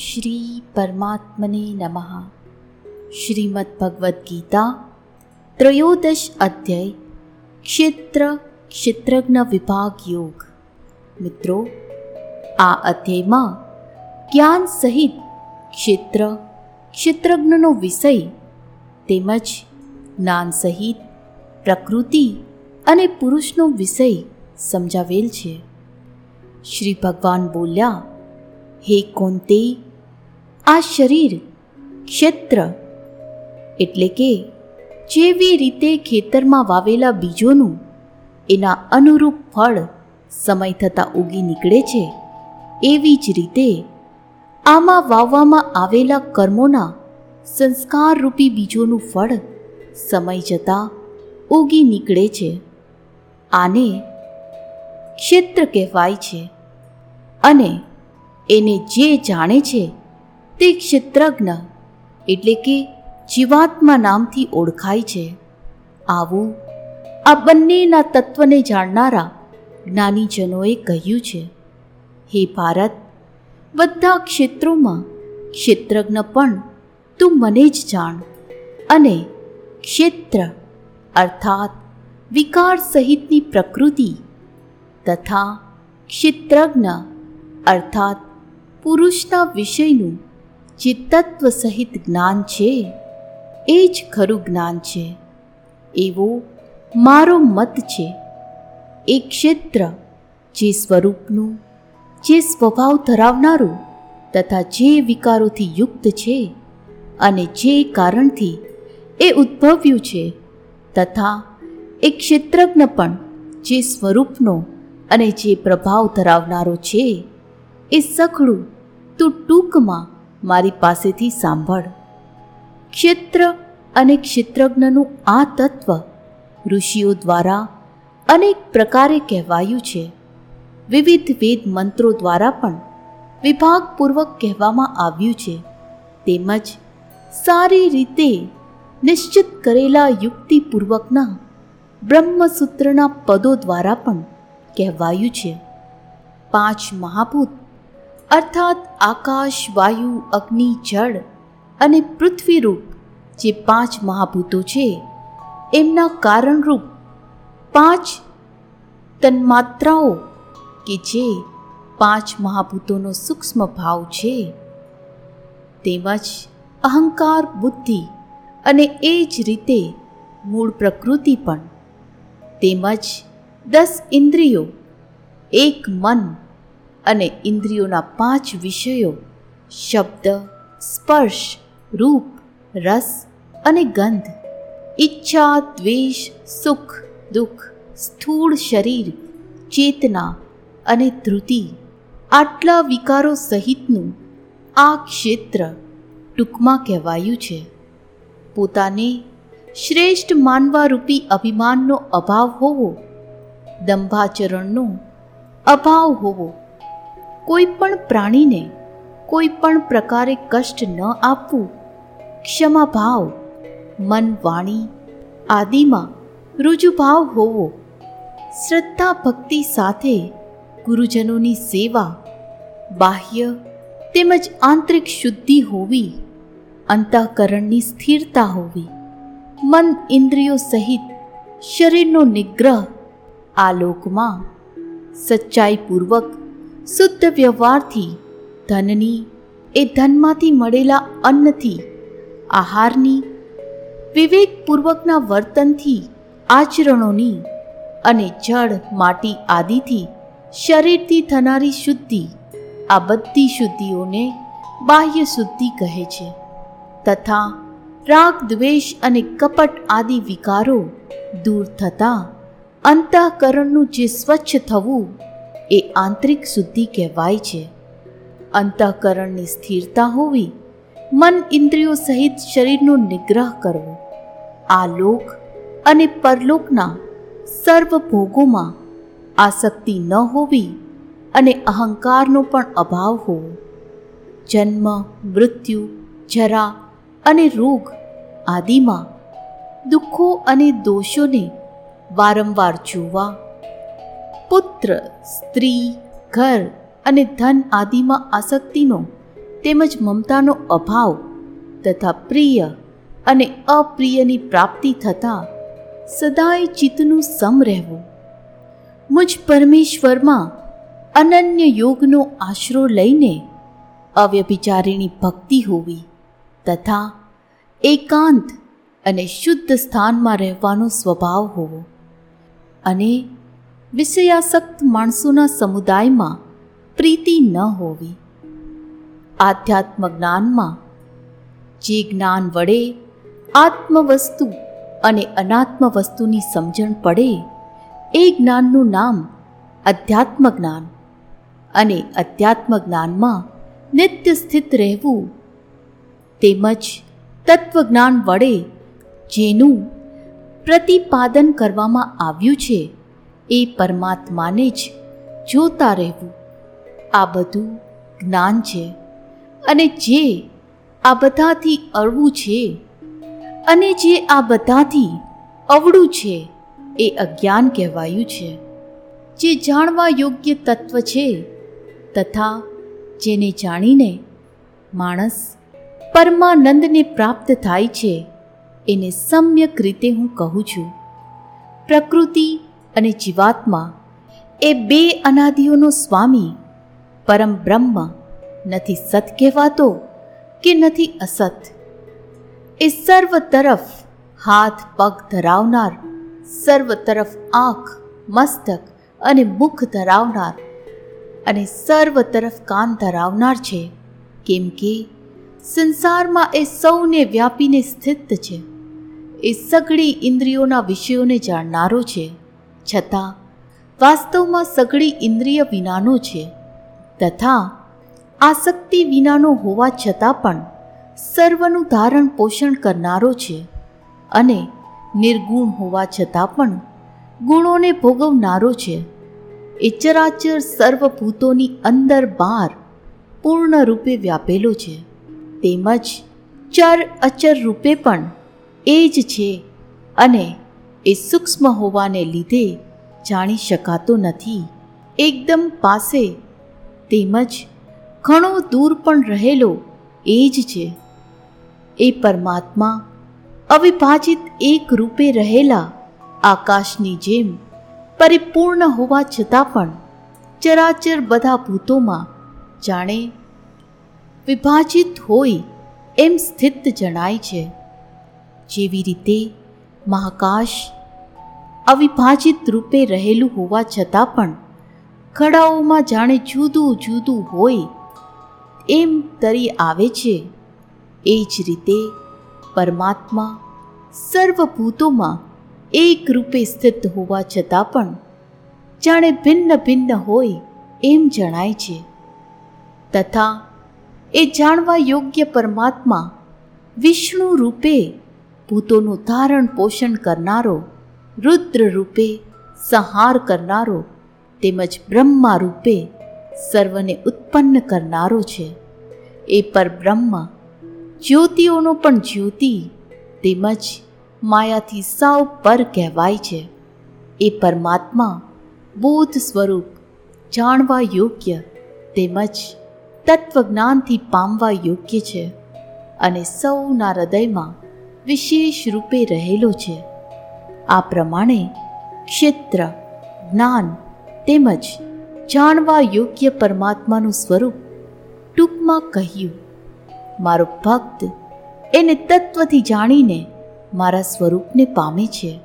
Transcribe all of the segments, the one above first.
શ્રી પરમાત્મને નમઃ શ્રીમદ ભગવદ્ ગીતા ત્રયોદશ અધ્યાય ક્ષેત્ર ક્ષેત્રજ્ઞ વિભાગ યોગ મિત્રો આ અધ્યાયમાં જ્ઞાન સહિત ક્ષેત્ર ક્ષેત્રજ્ઞનો વિષય તેમજ જ્ઞાન સહિત પ્રકૃતિ અને પુરુષનો વિષય સમજાવેલ છે। શ્રી ભગવાન બોલ્યા, હે કોંતે આ શરીર ક્ષેત્ર એટલે કે જેવી રીતે ખેતરમાં વાવેલા બીજોનું એના અનુરૂપ ફળ સમય થતાં ઉગી નીકળે છે, એવી જ રીતે આમાં વાવવામાં આવેલા કર્મોના સંસ્કારરૂપી બીજોનું ફળ સમય જતાં ઉગી નીકળે છે. આને ક્ષેત્ર કહેવાય છે અને એને જે જાણે છે તે ક્ષેત્રજ્ઞ એટલે કે જીવાત્મા નામથી ઓળખાય છે. આવું આ બંનેના તત્વને જાણનારા જ્ઞાનીજનોએ કહ્યું છે. હે ભારત, બધા ક્ષેત્રોમાં ક્ષેત્રજ્ઞ પણ તું મને જ જાણ અને ક્ષેત્ર અર્થાત વિકાર સહિતની પ્રકૃતિ તથા ક્ષેત્રજ્ઞ અર્થાત પુરુષના વિષયનું જે તત્વ સહિત જ્ઞાન છે, એ જ ખરું જ્ઞાન છે. એવો મારો મત છે. એ ક્ષેત્ર જે સ્વરૂપનું, જે સ્વભાવ ધરાવનારું તથા જે વિકારોથી યુક્ત છે અને જે કારણથી એ ઉદ્ભવ્યું છે તથા એ ક્ષેત્રજ્ઞ પણ જે સ્વરૂપનો અને જે પ્રભાવ ધરાવનારો છે, એ સઘળું તું ટૂંકમાં મારી પાસેથી સાંભળ. ક્ષેત્ર અને ક્ષેત્રજ્ઞનું આ તત્વ ઋષિઓ દ્વારા અનેક પ્રકારે કહેવાયું છે. વિવિધ વેદ મંત્રો દ્વારા પણ વિભાગપૂર્વક કહેવામાં આવ્યું છે. તેમજ સારી રીતે નિશ્ચિત કરેલા યુક્તિપૂર્વકના બ્રહ્મસૂત્રના પદો દ્વારા પણ કહેવાયું છે. પાંચ મહાભૂત અર્થાત આકાશ, વાયુ, અગ્નિ, જળ અને પૃથ્વીરૂપ જે પાંચ મહાભૂતો છે, એમના કારણરૂપ પાંચ તન્માત્રાઓ કે જે પાંચ મહાભૂતોનો સૂક્ષ્મ ભાવ છે. તેમજ અહંકાર, બુદ્ધિ અને એ જ રીતે મૂળ પ્રકૃતિ પણ. તેમજ દસ ઇન્દ્રિયો, એક મન અને ઇન્દ્રિયોના પાંચ વિષયો, શબ્દ, સ્પર્શ, રૂપ, રસ અને ગંધ, ઈચ્છા, દ્વેષ, સુખ, દુઃખ, સ્થૂળ શરીર, ચેતના અને ધૃતિ આટલા વિકારો સહિતનું આ ક્ષેત્ર ટૂંકમાં કહેવાયું છે. પોતાને શ્રેષ્ઠ માનવારૂપી અભિમાનનો અભાવ હોવો, દંભાચરણનો અભાવ હોવો કોઈ પણ પ્રાણીને કોઈ પણ પ્રકારે કષ્ટ ન આપવું ક્ષમા ભાવ મન વાણી આદિમાં રુજુભાવ હોવો, શ્રદ્ધા ભક્તિ સાથે ગુરુજનોની સેવા, બાહ્ય તેમજ આંતરિક શુદ્ધિ હોવી, અંતઃકરણની સ્થિરતા હોવી, મન ઇન્દ્રિયો સહિત શરીરનો નિગ્રહ આ લોકમાં સચ્ચાઈપૂર્વક શુદ્ધ વ્યવહારથી ધનની, એ ધનમાંથી મળેલા અન્નથી, આહારની, વિવેકપૂર્વકના વર્તનથી, આચરણોની અને જળ, માટી આદિથી, શરીરથી થનારી શુદ્ધિ, આ બધી શુદ્ધિઓને બાહ્ય શુદ્ધિ કહે છે. તથા રાગ, દ્વેષ અને કપટ આદિ વિકારો દૂર થતાં અંતઃકરણનું જે સ્વચ્છ થવું એ આંતરિક શુદ્ધિ કહેવાય છે. અંતઃકરણની સ્થિરતા હોવી, મન ઇન્દ્રિયો સહિત શરીરનો નિગ્રહ કરવો. આ લોક અને પરલોકના સર્વ ભોગોમાં આસક્તિ ન હોવી અને અહંકારનો પણ અભાવ હોવો. જન્મ, મૃત્યુ, જરા અને રોગ આદિમાં દુઃખો અને દોષોને વારંવાર જોવા પુત્ર, સ્ત્રી, ઘર અને ધન આદિમાં આસક્તિનો તેમજ મમતાનો અભાવ તથા પ્રિય અને અપ્રિયની પ્રાપ્તિ થતાં સદાય ચિત્તનું સમ રહેવું. મુજ પરમેશ્વરમાં અનન્ય યોગનો આશરો લઈને અવ્યભિચારીણી ભક્તિ હોવી તથા એકાંત અને શુદ્ધ સ્થાનમાં રહેવાનો સ્વભાવ હોવો અને વિષયાસક્ત માણસોના સમુદાયમાં પ્રીતિ ન હોવી. આધ્યાત્મ જ્ઞાનમાં જે જ્ઞાન વડે આત્મવસ્તુ અને અનાત્મ વસ્તુની સમજણ પડે, એ જ્ઞાનનું નામ અધ્યાત્મ જ્ઞાન અને અધ્યાત્મ જ્ઞાનમાં નિત્ય સ્થિત રહેવું તેમજ તત્વજ્ઞાન વડે જેનું પ્રતિપાદન કરવામાં આવ્યું છે. એ પરમાત્માને જ જોતા રહેવું. આ બધું જ્ઞાન છે અને જે આ બધાથી અળવું છે અને જે આ બધાથી અવળું છે એ અજ્ઞાન કહેવાયું છે. જે જાણવા યોગ્ય તત્વ છે તથા જેને જાણીને માણસ પરમાનંદને પ્રાપ્ત થાય છે, એને સમ્યક રીતે હું કહું છું. પ્રકૃતિ અને જીવાત્મા એ બે અનાદિઓનો સ્વામી. પરમ બ્રહ્મ નથી સત કહેવાતો કે નથી અસત. એ સર્વ તરફ હાથ પગ ધરાવનાર, સર્વ તરફ આંખ, મસ્તક અને મુખ ધરાવનાર અને સર્વ તરફ કાન ધરાવનાર છે. કેમ કે સંસારમાં એ સૌને વ્યાપીને સ્થિત છે. એ સઘળી ઇન્દ્રિયોના વિષયોને જાણનારો છે. છતાં વાસ્તવમાં સઘળી ઇન્દ્રિય વિનાનો છે. તથા આસક્તિ વિનાનો હોવા છતાં પણ સર્વનું ધારણ પોષણ કરનારો છે અને નિર્ગુણ હોવા છતાં પણ ગુણોને ભોગવનારો છે. એ ચરાચર સર્વભૂતોની અંદર બહાર પૂર્ણ રૂપે વ્યાપેલો છે. તેમજ ચર અચર રૂપે પણ એ જ છે અને એ સૂક્ષ્મ હોવાને લીધે જાણી શકાતો નથી. એકદમ પાસે તેમજ ઘણો દૂર પણ રહેલો એ જ છે. એ પરમાત્મા અવિભાજિત એક રૂપે રહેલા આકાશની જેમ પરિપૂર્ણ હોવા છતાં પણ ચરાચર બધા ભૂતોમાં જાણે વિભાજિત હોય એમ સ્થિત જણાય છે. જેવી રીતે મહાકાશ અવિભાજિત રૂપે રહેલું હોવા છતાં પણ ખડાઓમાં જાણે જુદું જુદું હોય એમ તરી આવે છે. એ જ રીતે પરમાત્મા સર્વભૂતોમાં એક રૂપે સ્થિત હોવા છતાં પણ જાણે ભિન્ન ભિન્ન હોય એમ જણાય છે. તથા એ જાણવા યોગ્ય પરમાત્મા વિષ્ણુ રૂપે ભૂતોનું ધારણ પોષણ કરનારો રુદ્ર રૂપે સંહાર કરનારો, તેમજ બ્રહ્મા રૂપે સર્વને ઉત્પન્ન કરનારો છે. એ પર બ્રહ્મ જ્યોતિઓનો પણ જ્યોતિ તેમજ માયાથી સાવ પર કહેવાય છે. એ પરમાત્મા બોધ સ્વરૂપ જાણવા યોગ્ય તેમજ તત્વજ્ઞાનથી પામવા યોગ્ય છે અને સૌના હૃદયમાં વિશેષ રૂપે રહેલો છે. આ પ્રમાણે ક્ષેત્ર, જ્ઞાન તેમજ જાણવા યોગ્ય પરમાત્માનું સ્વરૂપ ટૂંકમાં કહ્યું, મારો ભક્ત એને તત્વથી જાણીને મારા સ્વરૂપને પામે છે.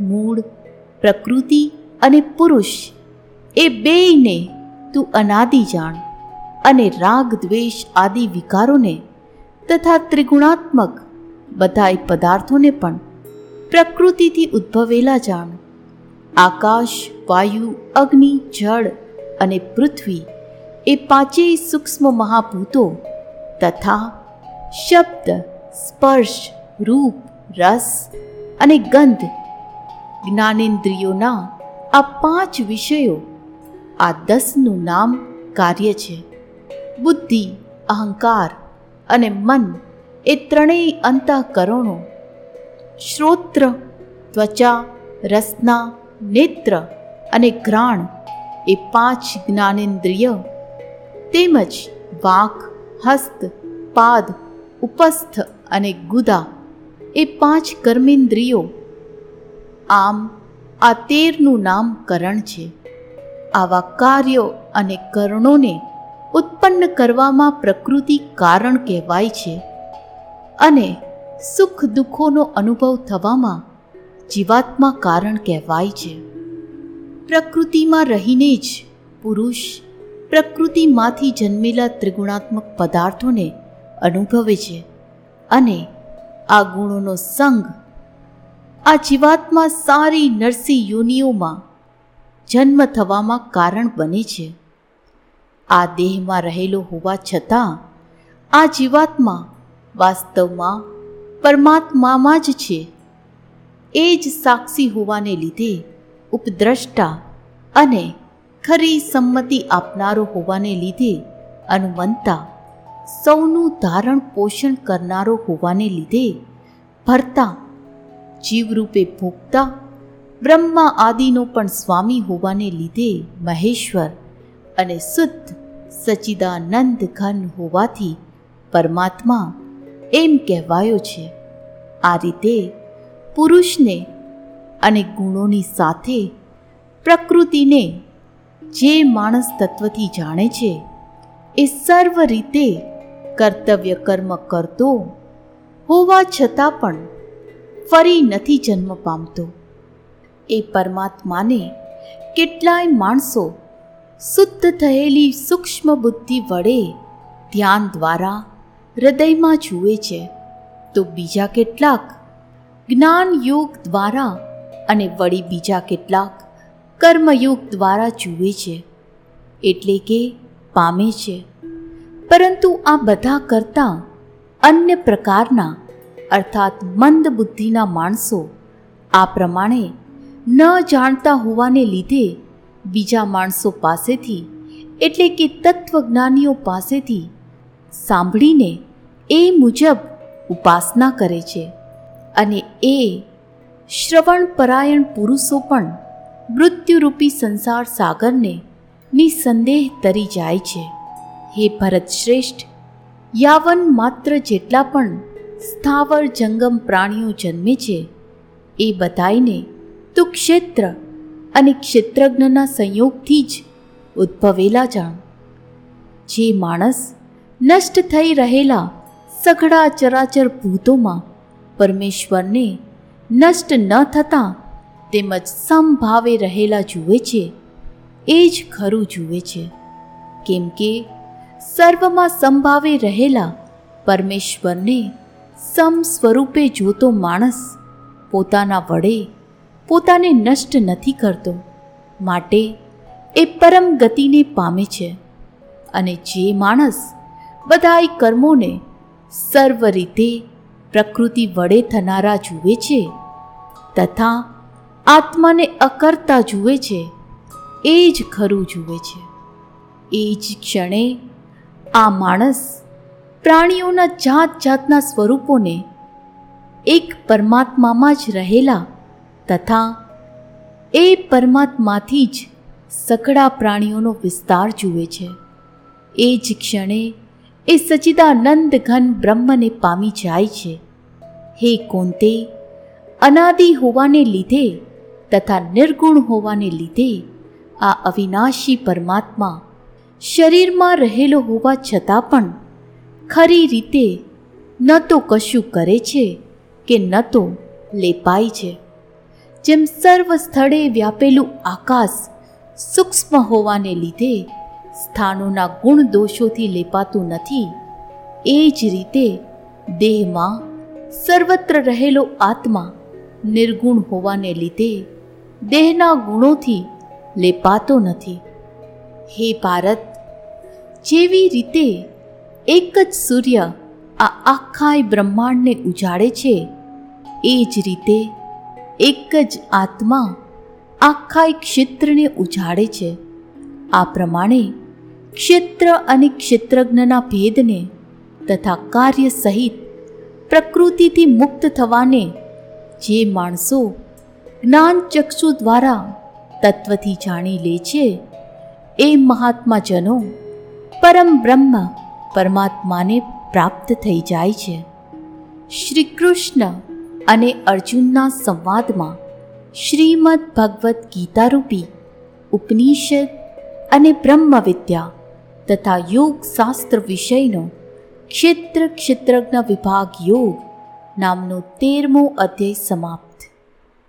મૂળ, પ્રકૃતિ અને પુરુષ એ બેયને તું અનાદિ જાણ અને રાગ, દ્વેષ આદિ વિકારોને તથા ત્રિગુણાત્મક બધાય પદાર્થોને પણ પ્રકૃતિથી ઉદ્ભવેલા જાણ. આકાશ, વાયુ, અગ્નિ, જળ અને પૃથ્વી એ પાંચેય સૂક્ષ્મ મહાભૂતો તથા શબ્દ, સ્પર્શ, રૂપ, રસ અને ગંધ જ્ઞાનેન્દ્રિયોના આ પાંચ વિષયો આ દસનું નામ કાર્ય છે. બુદ્ધિ, અહંકાર અને મન એ ત્રણેય અંતઃકરણો, શ્રોત્ર, ત્વચા, રસના, નેત્ર અને ઘ્રાણ એ પાંચ જ્ઞાનેન્દ્રિય, તેમજ વાક, હસ્ત, પાદ, ઉપસ્થ અને ગુદા એ પાંચ કર્મેન્દ્રિયો. આમ આ તેરનું નામ કરણ છે. આવા કાર્યો અને કરણોને ઉત્પન્ન કરવામાં પ્રકૃતિ કારણ કહેવાય છે. અને સુખ દુઃખોનો અનુભવ થવામાં જીવાત્મા કારણ કહેવાય છે. પ્રકૃતિમાં રહીને જ પુરુષ પ્રકૃતિમાંથી જન્મેલા ત્રિગુણાત્મક પદાર્થોને અનુભવે છે અને આ ગુણોનો સંગ આ જીવાત્મા સારી નરસી યોનિઓમાં જન્મ થવામાં કારણ બને છે. આ દેહમાં રહેલો હોવા છતાં આ જીવાત્મા વાસ્તવમાં પરમાત્મામાં જ છે. એ જ સાક્ષી હોવાને લીધે ઉપદ્રષ્ટા અને ખરી સંમતિ આપનારો હોવાને લીધે અનુમંતા સૌનું ધારણ પોષણ કરનારો હોવાને લીધે ભરતા, જીવરૂપે ભોગતા, બ્રહ્મા આદિનો પણ સ્વામી હોવાને લીધે મહેશ્વર અને શુદ્ધ સચિદાનંદ ઘન હોવાથી પરમાત્મા એમ કહેવાયો છે. આ રીતે પુરુષને અને ગુણોની સાથે પ્રકૃતિને જે માણસ તત્વથી જાણે છે, એ સર્વ રીતે કર્તવ્ય કર્મ કરતો હોવા છતાં પણ ફરી નથી જન્મ પામતો. એ પરમાત્માને કેટલાય માણસો શુદ્ધ થયેલી સૂક્ષ્મ બુદ્ધિ વડે ધ્યાન દ્વારા હૃદયમાં જુએ છે, તો બીજા કેટલાક જ્ઞાન યોગ દ્વારા અને વળી બીજા કેટલાક કર્મયોગ દ્વારા જુએ છે, એટલે કે પામે છે. પરંતુ આ બધા કરતાં અન્ય પ્રકારના, અર્થાત મંદ બુદ્ધિના માણસો આ પ્રમાણે ન જાણતા હોવાને લીધે બીજા માણસો પાસેથી, એટલે કે તત્વજ્ઞાનીઓ પાસેથી સાંભળીને એ મુજબ ઉપાસના કરે છે અને એ શ્રવણપરાયણ પુરુષો પણ મૃત્યુરૂપી સંસાર સાગરને નિસંદેહ તરી જાય છે. હે ભરત શ્રેષ્ઠ, યાવન માત્ર જેટલા પણ સ્થાવર જંગમ પ્રાણીઓ જન્મે છે, એ બધાઈને તું ક્ષેત્ર અને ક્ષેત્રજ્ઞના સંયોગથી જ ઉદ્ભવેલા જાણ. જે માણસ નષ્ટ થઈ રહેલા સઘળા ચરાચર ભૂતોમાં પરમેશ્વરને નષ્ટ ન થતાં તેમજ સમભાવે રહેલા જુએ છે, એ જ ખરું જુએ છે. કેમ કે સર્વમાં સંભાવે રહેલા પરમેશ્વરને સમ સ્વરૂપે જોતો માણસ પોતાના વડે પોતાને નષ્ટ નથી કરતો, માટે એ પરમ ગતિને પામે છે. અને જે માણસ બધાય કર્મોને સર્વ રીતે પ્રકૃતિ વડે થનારા જુએ છે, તથા આત્માને અકર્તા જુએ છે, એ જ ખરું જુએ છે. એ જ ક્ષણે આ માણસ પ્રાણીઓના જાત જાતના સ્વરૂપોને એક પરમાત્મામાં જ રહેલા તથા એ પરમાત્માથી જ સકડા પ્રાણીઓનો વિસ્તાર જુએ છે. એ જ ક્ષણે એ સચિદાનંદ ઘન બ્રહ્મને પામી જાય છે. હે કોંતે, અનાદિ હોવાને લીધે તથા નિર્ગુણ હોવાને લીધે આ અવિનાશી પરમાત્મા શરીરમાં રહેલો હોવા છતાં પણ ખરી રીતે ન તો કશું કરે છે કે ન તો લેપાય છે. જેમ સર્વ સ્થળે વ્યાપેલું આકાશ સૂક્ષ્મ હોવાને લીધે સ્થાનોના ગુણ દોષોથી લેપાતું નથી, એ જ રીતે દેહમાં સર્વત્ર રહેલો આત્મા નિર્ગુણ હોવાને લીધે દેહના ગુણોથી લેપાતો નથી. હે ભારત, જેવી રીતે એક જ સૂર્ય આ આખાય બ્રહ્માંડને ઉજાડે છે, એ જ રીતે એક જ આત્મા આખાય ક્ષેત્રને ઉજાડે છે. આ પ્રમાણે ક્ષેત્ર અને ક્ષેત્રજ્ઞના ભેદને તથા કાર્ય સહિત પ્રકૃતિથી મુક્ત થવાને જે માણસો જ્ઞાનચક્ષુ દ્વારા તત્વથી જાણી લે છે, એ મહાત્માજનો પરમ બ્રહ્મ પરમાત્માને પ્રાપ્ત થઈ જાય છે. શ્રી કૃષ્ણ અને અર્જુનના સંવાદમાં શ્રીમદ ભગવદ્ ગીતારૂપી ઉપનિષદ અને બ્રહ્મ વિદ્યા તથા યોગ શાસ્ત્ર વિષયનો ક્ષેત્ર ક્ષેત્રજ્ઞ વિભાગ યોગ નામનો તેરમો અધ્યાય સમાપ્ત